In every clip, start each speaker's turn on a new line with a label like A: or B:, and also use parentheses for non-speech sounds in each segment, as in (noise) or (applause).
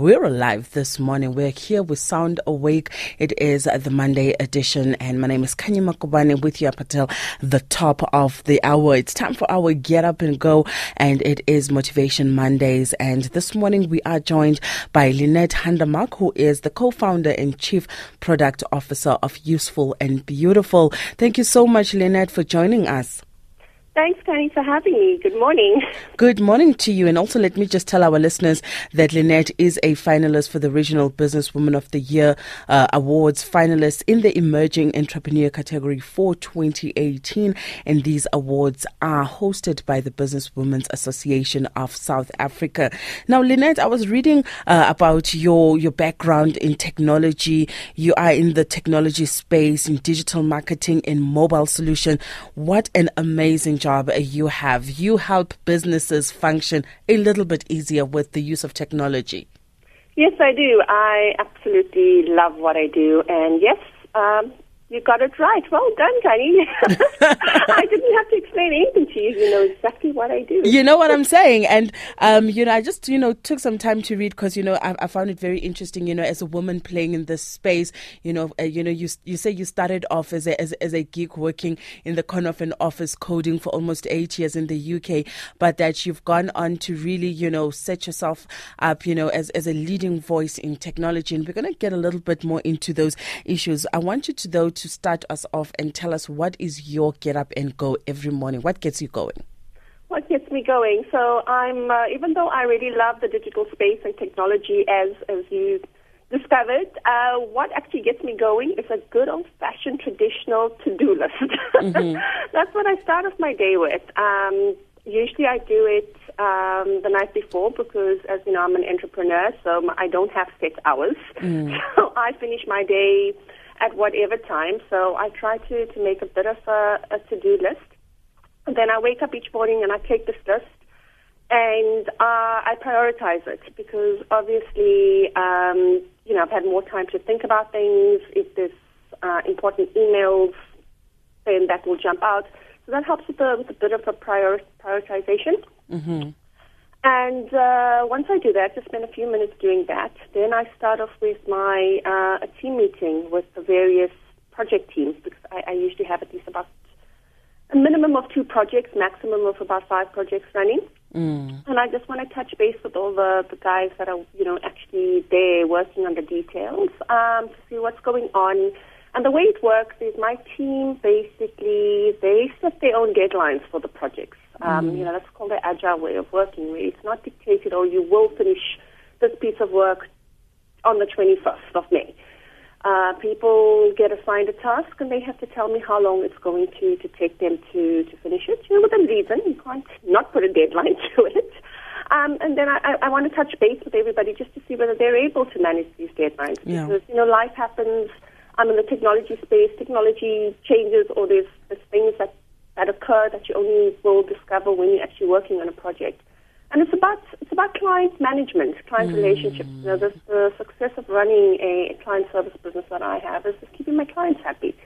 A: We're alive this morning. We're here with Sound Awake. It is the Monday edition, and my name is Kanya Makubane with you up until the top of the hour. It's time for our Get Up and Go, and it is Motivation Mondays. And this morning we are joined by Lynette Hundermark, who is the co-founder and chief product officer of Useful and Beautiful. Thank you so much, Lynette, for joining us.
B: Thanks, Connie, for having me. Good morning.
A: Good morning to you. And also, let me just tell our listeners that Lynette is a finalist for the Regional Businesswoman of the Year uh, Awards, finalist in the Emerging Entrepreneur category for 2018. And these awards are hosted by the Businesswomen's Association of South Africa. Now, Lynette, I was reading uh, about your, your background in technology. You are in the technology space, in digital marketing, in mobile solution. What an amazing job you have. You help businesses function a little bit easier with the use of technology.
B: Yes, I do. I absolutely love what I do. And yes, um, you got it right. Well done, Connie. (laughs) I didn't have to explain anything to you. You know exactly what I do.
A: You know what I'm saying, and um, you know, I just you know took some time to read because you know I, I, found it very interesting. You know, as a woman playing in this space, you know, uh, you know, you you say you started off as a as, as a geek working in the corner of an office coding for almost eight years in the UK, but that you've gone on to really you know set yourself up, you know, as as a leading voice in technology, and we're going to get a little bit more into those issues. I want you to though to start us off and tell us what is your get up and go every morning? What gets you going?
B: What gets me going? So I'm, uh, even though I really love the digital space and technology as, as you discovered, uh, what actually gets me going is a good old fashioned traditional to do list. Mm-hmm. (laughs) That's what I start off my day with. Um, usually I do it um, the night before because, as you know, I'm an entrepreneur, so I don't have set hours. Mm. (laughs) So I finish my day at whatever time. So I try to, to make a bit of a, a to-do list. And then I wake up each morning and I take this list and uh, I prioritize it because obviously, um, you know, I've had more time to think about things. If there's uh, important emails, then that will jump out. So that helps with a, with a bit of a prior, prioritization. Mm-hmm. And uh, once I do that, just spend a few minutes doing that. Then I start off with my uh, a team meeting with the various project teams because I, I usually have at least about a minimum of two projects, maximum of about five projects running. Mm. And I just want to touch base with all the, the guys that are, you know, actually there working on the details um, to see what's going on. And the way it works is my team basically, they set their own deadlines for the projects. Um, mm. You know, that's called the agile way of working, where it's not dictated, or oh, you will finish this piece of work on the 21st of May. Uh, people get assigned a task and they have to tell me how long it's going to, to take them to, to finish it. You know, within reason. You can't not put a deadline (laughs) to it. Um, and then I, I want to touch base with everybody just to see whether they're able to manage these deadlines. Yeah. Because, you know, life happens. I'm in the technology space. Technology changes or there's, there's things that that occur that you only will discover when you're actually working on a project. And it's about it's about client management, client mm. relationships. You know, the, the success of running a, a client service business that I have is just keeping my clients happy.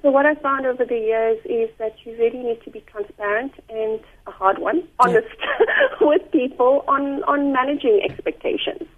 B: So what I found over the years is that you really need to be transparent and a hard one, honest yeah. (laughs) with people on on managing expectations.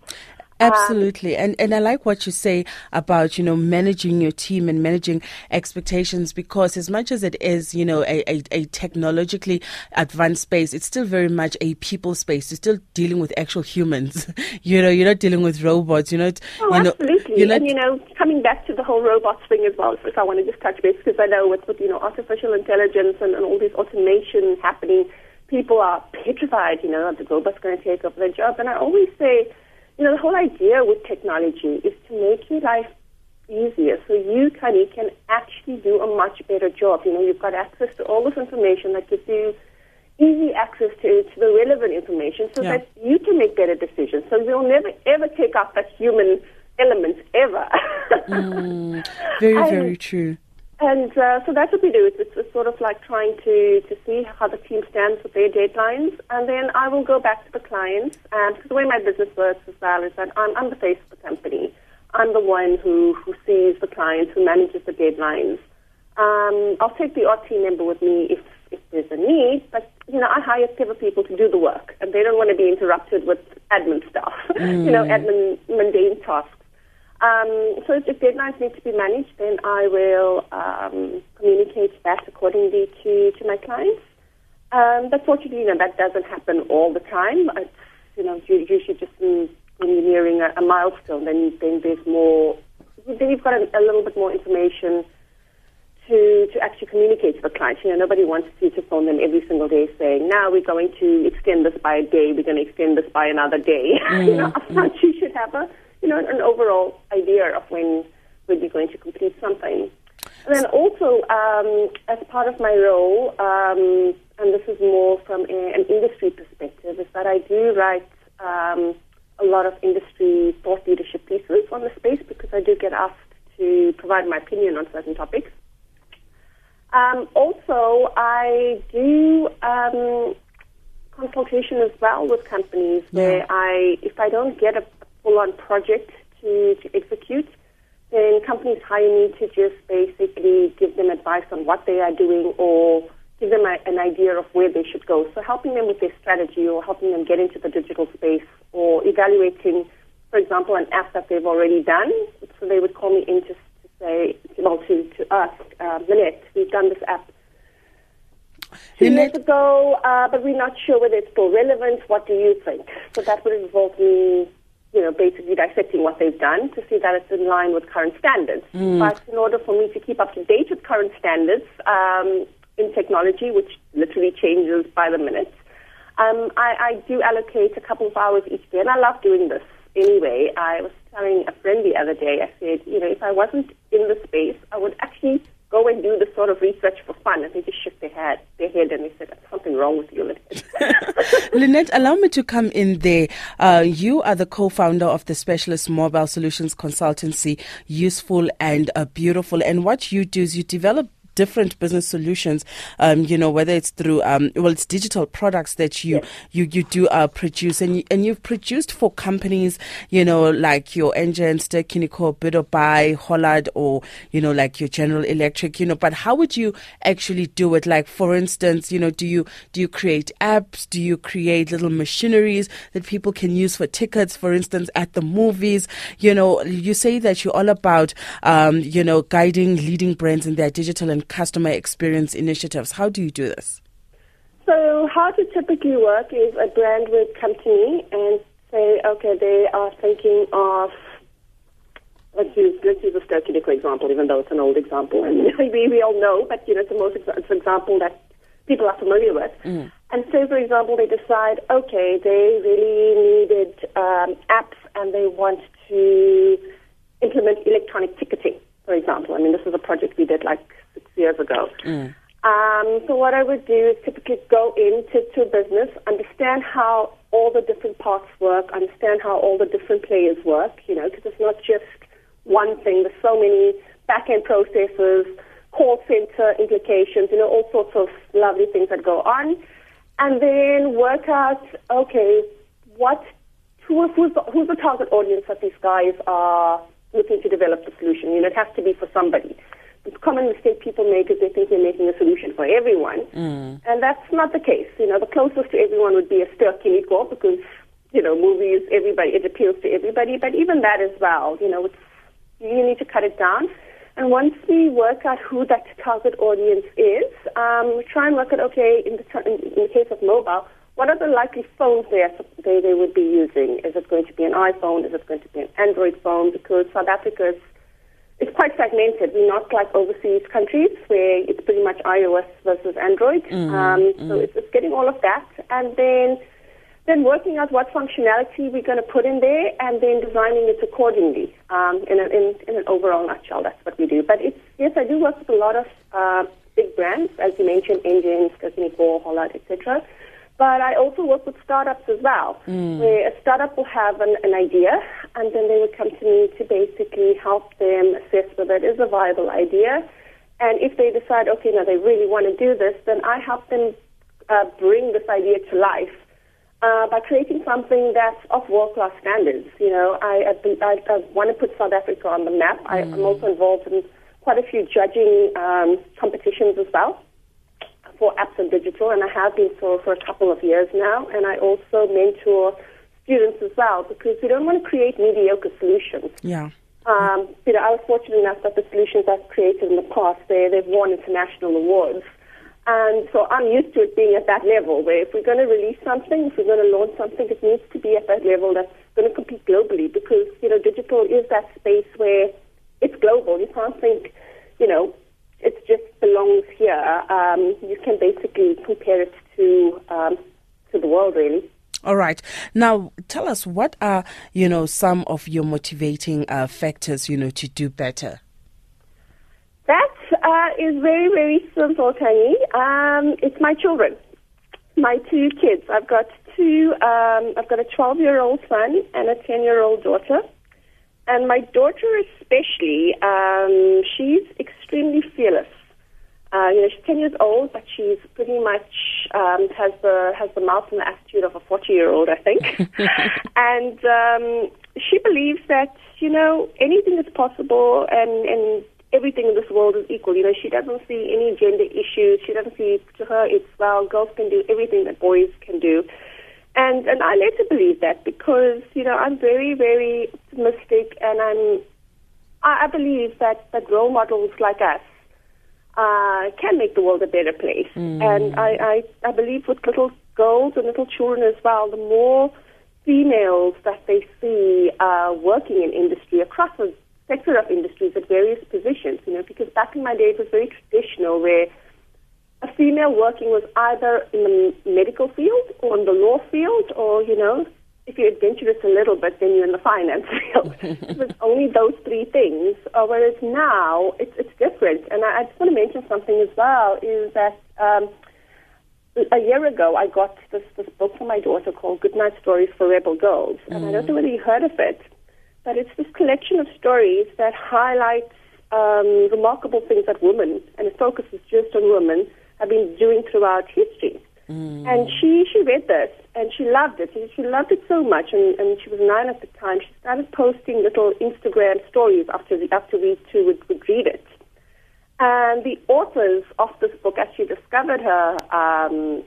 A: Um, absolutely. and and I like what you say about, you know, managing your team and managing expectations because as much as it is, you know, a, a, a technologically advanced space, it's still very much a people space. You're still dealing with actual humans. (laughs) you know, you're not dealing with robots. You're not
B: oh,
A: you
B: know, absolutely. You're not, and you know, coming back to the whole robots thing as well, if I want to just touch base because I know with, with you know, artificial intelligence and, and all this automation happening, people are petrified, you know, that the robot's going to take over their job. And I always say you know, the whole idea with technology is to make your life easier so you, Connie, can actually do a much better job. You know, you've got access to all this information that gives you easy access to, to the relevant information so yeah. that you can make better decisions. So you'll never, ever take up that human element, ever. (laughs)
A: mm, very, very true.
B: And uh, so that's what we do. It's, it's, sort of like trying to, to see how the team stands with their deadlines. And then I will go back to the clients. And the way my business works as well is that I'm, I'm the face of the company. I'm the one who, who sees the clients, who manages the deadlines. Um, I'll take the odd team member with me if, if there's a need, but you know, I hire clever people to do the work, and they don't want to be interrupted with admin stuff, mm. (laughs) you know, admin mundane tasks. Um, so if deadlines need to be managed, then I will um, communicate that accordingly to, to my clients. Um, but fortunately, you know, that doesn't happen all the time. It's, you know, usually just when you're nearing a, a milestone, then, then there's more, then you've got a, a little bit more information to, to actually communicate to the client. You know, nobody wants you to phone them every single day saying, now we're going to extend this by a day, we're going to extend this by another day. Mm, (laughs) you know, upfront mm. (laughs) you should have a, you know, an overall idea of when, when you're going to complete something. And then also, um, as part of my role, um, and this is more from a, an industry perspective, is that I do write um, a lot of industry thought leadership pieces on the space because I do get asked to provide my opinion on certain topics. Um, also, I do um, consultation as well with companies yeah. where I, if I don't get a full-on project to, to execute, then companies hire me to just basically give them advice on what they are doing or give them a, an idea of where they should go. So helping them with their strategy or helping them get into the digital space or evaluating, for example, an app that they've already done. So they would call me in to say, well, to, to ask, uh, Lynette, we've done this app two years ago, uh, but we're not sure whether it's still relevant. What do you think? So that would involve me, you know, basically dissecting what they've done to see that it's in line with current standards. Mm. But in order for me to keep up to date with current standards um, in technology, which literally changes by the minute, um, I, I do allocate a couple of hours each day, and I love doing this anyway. I was telling a friend the other day, I said, you know, if I wasn't in the space, I would actually go and do this sort of research for fun. And they just shook their head, their head and they said, something wrong with you, (laughs)
A: Lynette. Allow me to come in there. Uh, you are the co-founder of the specialist mobile solutions consultancy, Useful and uh, Beautiful. And what you do is you develop different business solutions. Um, you know, whether it's through um, well, it's digital products that you yes. you you do uh, produce, and you, and you've produced for companies, you know, like your Engens, Ster-Kinekor, bidorbuy, Hollard, or you know, like your General Electric. You know, but how would you actually do it? Like, for instance, you know, do you do you create apps? Do you create little machineries that people can use for tickets, for instance, at the movies? You know, you say that you're all about, um, you know, guiding leading brands in their digital and customer experience initiatives. How do you do this?
B: So, how to typically work is a brand would come to me and say, okay, they are thinking of let's use let's use a Ster-Kinekor example, even though it's an old example, and (laughs) we, we all know, but you know, it's the most it's an example that people are familiar with. Mm. And so, for example, they decide, okay, they really needed um, apps and they want to implement electronic ticketing, for example. I mean, this is a project we did like years ago. Mm. Um, so what I would do is typically go into to business, understand how all the different parts work, understand how all the different players work, you know, because it's not just one thing. There's so many back-end processes, call center implications, you know, all sorts of lovely things that go on. And then work out, okay, what, who, who's, the, who's the target audience that these guys are looking to develop the solution? You know, it has to be for somebody common mistake people make is they think they're making a solution for everyone. Mm. And that's not the case. You know, the closest to everyone would be a Ster-Kinekor because, you know, movies, everybody, it appeals to everybody. But even that as well, you know, it's, you need to cut it down. And once we work out who that target audience is, um, we try and work out, okay, in the, in, in the case of mobile, what are the likely phones they, are, they, they would be using? Is it going to be an iPhone? Is it going to be an Android phone? Because South Africa's it's quite fragmented. We're not like overseas countries where it's pretty much iOS versus Android. Mm, um, mm. So it's, it's getting all of that, and then then working out what functionality we're going to put in there, and then designing it accordingly. Um, in, a, in, in an overall nutshell, that's what we do. But it's yes, I do work with a lot of uh, big brands, as you mentioned, Engens, Ster-Kinekor, Hollard, etc. But I also work with startups as well, mm. where a startup will have an, an idea, and then they would come to me to basically help them assess whether it is a viable idea. And if they decide, okay, now they really want to do this, then I help them uh, bring this idea to life uh, by creating something that's of world-class standards. You know, I, I, I, want to put South Africa on the map. Mm. I, am also involved in quite a few judging um, competitions as well for apps and digital, and I have been for, for a couple of years now. And I also mentor students as well because we don't want to create mediocre solutions.
A: Yeah.
B: Um, you know, I was fortunate enough that the solutions I've created in the past, they, they've won international awards. And so I'm used to it being at that level where if we're going to release something, if we're going to launch something, it needs to be at that level that's going to compete globally because, you know, digital is that space where it's global. You can't think, you know, it just belongs here. Um, you can basically compare it to um, to the world, really.
A: All right. Now, tell us what are you know some of your motivating uh, factors, you know, to do better.
B: That uh, is very very simple, Tani. Um, it's my children, my two kids. I've got two. Um, I've got a 12 year old son and a 10 year old daughter. And my daughter, especially, um, she's extremely fearless. Uh, you know, she's 10 years old, but she's pretty much um, has the has the mouth and the attitude of a 40 year old, I think. (laughs) and um, she believes that you know anything is possible, and and everything in this world is equal. You know, she doesn't see any gender issues. She doesn't see to her it's well, girls can do everything that boys can do. And and I later believe that because you know I'm very very optimistic and I'm I, I believe that that role models like us uh, can make the world a better place. Mm. And I, I I believe with little girls and little children as well, the more females that they see uh, working in industry across the sector of industries at various positions, you know, because back in my day it was very traditional where a female working was either in the medical field or in the law field, or, you know, if you're adventurous a little bit, then you're in the finance (laughs) field. it was only those three things. Uh, whereas now, it's, it's different. And I, I just want to mention something as well, is that um, a year ago, I got this, this book for my daughter called Goodnight Stories for Rebel Girls. And mm. I don't know whether you heard of it, but it's this collection of stories that highlights um, remarkable things that women, and it focuses just on women, have been doing throughout history. Mm. And she, she read this and she loved it. She loved it so much, and, and she was nine at the time. She started posting little Instagram stories after the after we two would, would read it. And the authors of this book actually discovered her um,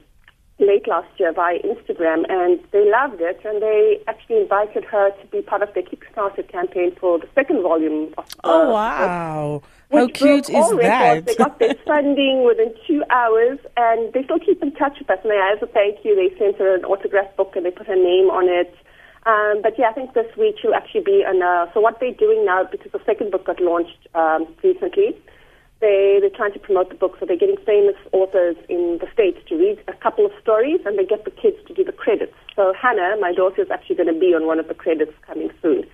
B: late last year via Instagram, and they loved it, and they actually invited her to be part of their Kickstarter campaign for the second volume. Of,
A: oh wow! Book. How cute is that?
B: They got their funding within two hours, and they still keep in touch with us. And as a thank you, they sent her an autograph book and they put her name on it. Um, but yeah, I think this week she'll actually be on. A, so what they're doing now, because the second book got launched um, recently, they they're trying to promote the book. So they're getting famous authors in the states to read a couple of stories, and they get the kids to do the credits. So Hannah, my daughter, is actually going to be on one of the credits coming soon.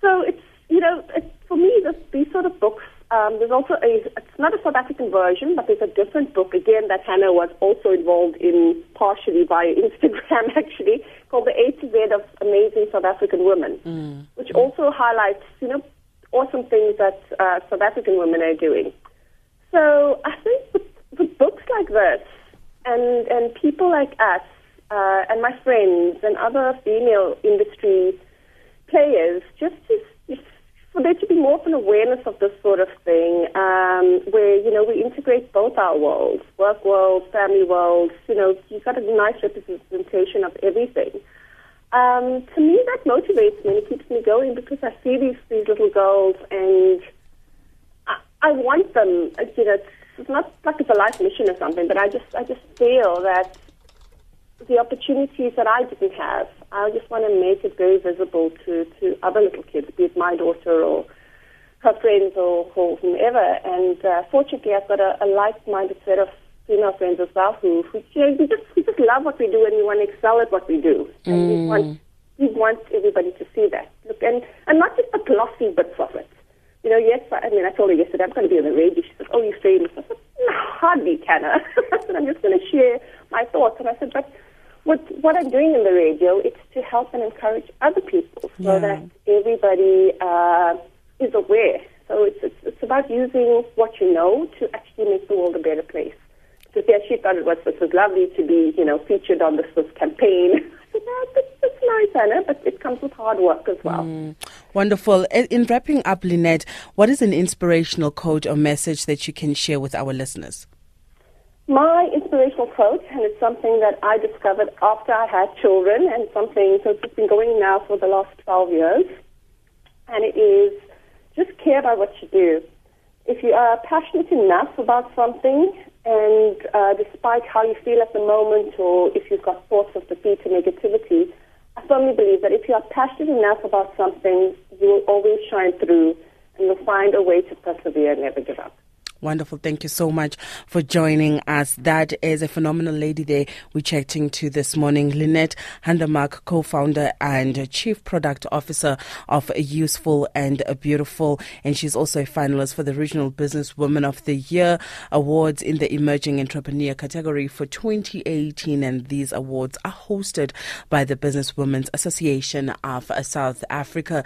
B: So it's you know, it's, for me, this, these sort of books um, there's also a, it's not a South African version, but there's a different book, again, that Hannah was also involved in partially via (laughs) Instagram, actually, called The A to Z of Amazing South African Women, mm. which also highlights, you know, awesome things that uh, South African women are doing. So I think with, with books like this and, and people like us uh, and my friends and other female industry players, just to for there to be more of an awareness of this sort of thing, um, where you know we integrate both our worlds, work world, family world. You know, you've got a nice representation of everything. Um, to me, that motivates me and it keeps me going because I see these these little girls and I, I want them. You know, it's not like it's a life mission or something, but I just I just feel that the opportunities that I didn't have. I just want to make it very visible to, to other little kids, be it my daughter or her friends or, or whomever. And uh, fortunately, I've got a, a like-minded set of female friends as well who, who you know, we just we just love what we do and we want to excel at what we do. And mm. we want we want everybody to see that. Look, and and not just the glossy bits of it. You know, yes, I, I mean, I told her yesterday I'm going to be on the radio. She said, "Oh, you're famous." I said, no, "Hardly, can I?" I said, "I'm just going to share my thoughts." And I said, "But." what what I'm doing in the radio it's to help and encourage other people so yeah. that everybody uh, is aware. So it's, it's, it's about using what you know to actually make the world a better place. Because yeah, she thought it was it was lovely to be you know featured on this, this campaign. (laughs) I said, no, that's, that's nice, Anna, but it comes with hard work as well. Mm,
A: wonderful. In wrapping up, Lynette, what is an inspirational quote or message that you can share with our listeners?
B: My inspirational quote, and it's something that I discovered after I had children, and something, so it's been going now for the last 12 years, and it is just care about what you do. If you are passionate enough about something, and uh, despite how you feel at the moment, or if you've got thoughts of defeat or negativity, I firmly believe that if you are passionate enough about something, you will always shine through and you'll find a way to persevere and never give up.
A: Wonderful. Thank you so much for joining us. That is a phenomenal lady there we're chatting to this morning. Lynette Hundermark, co-founder and chief product officer of Useful and Beautiful. And she's also a finalist for the Regional Business Woman of the Year Awards in the Emerging Entrepreneur category for 2018. And these awards are hosted by the Business Women's Association of South Africa.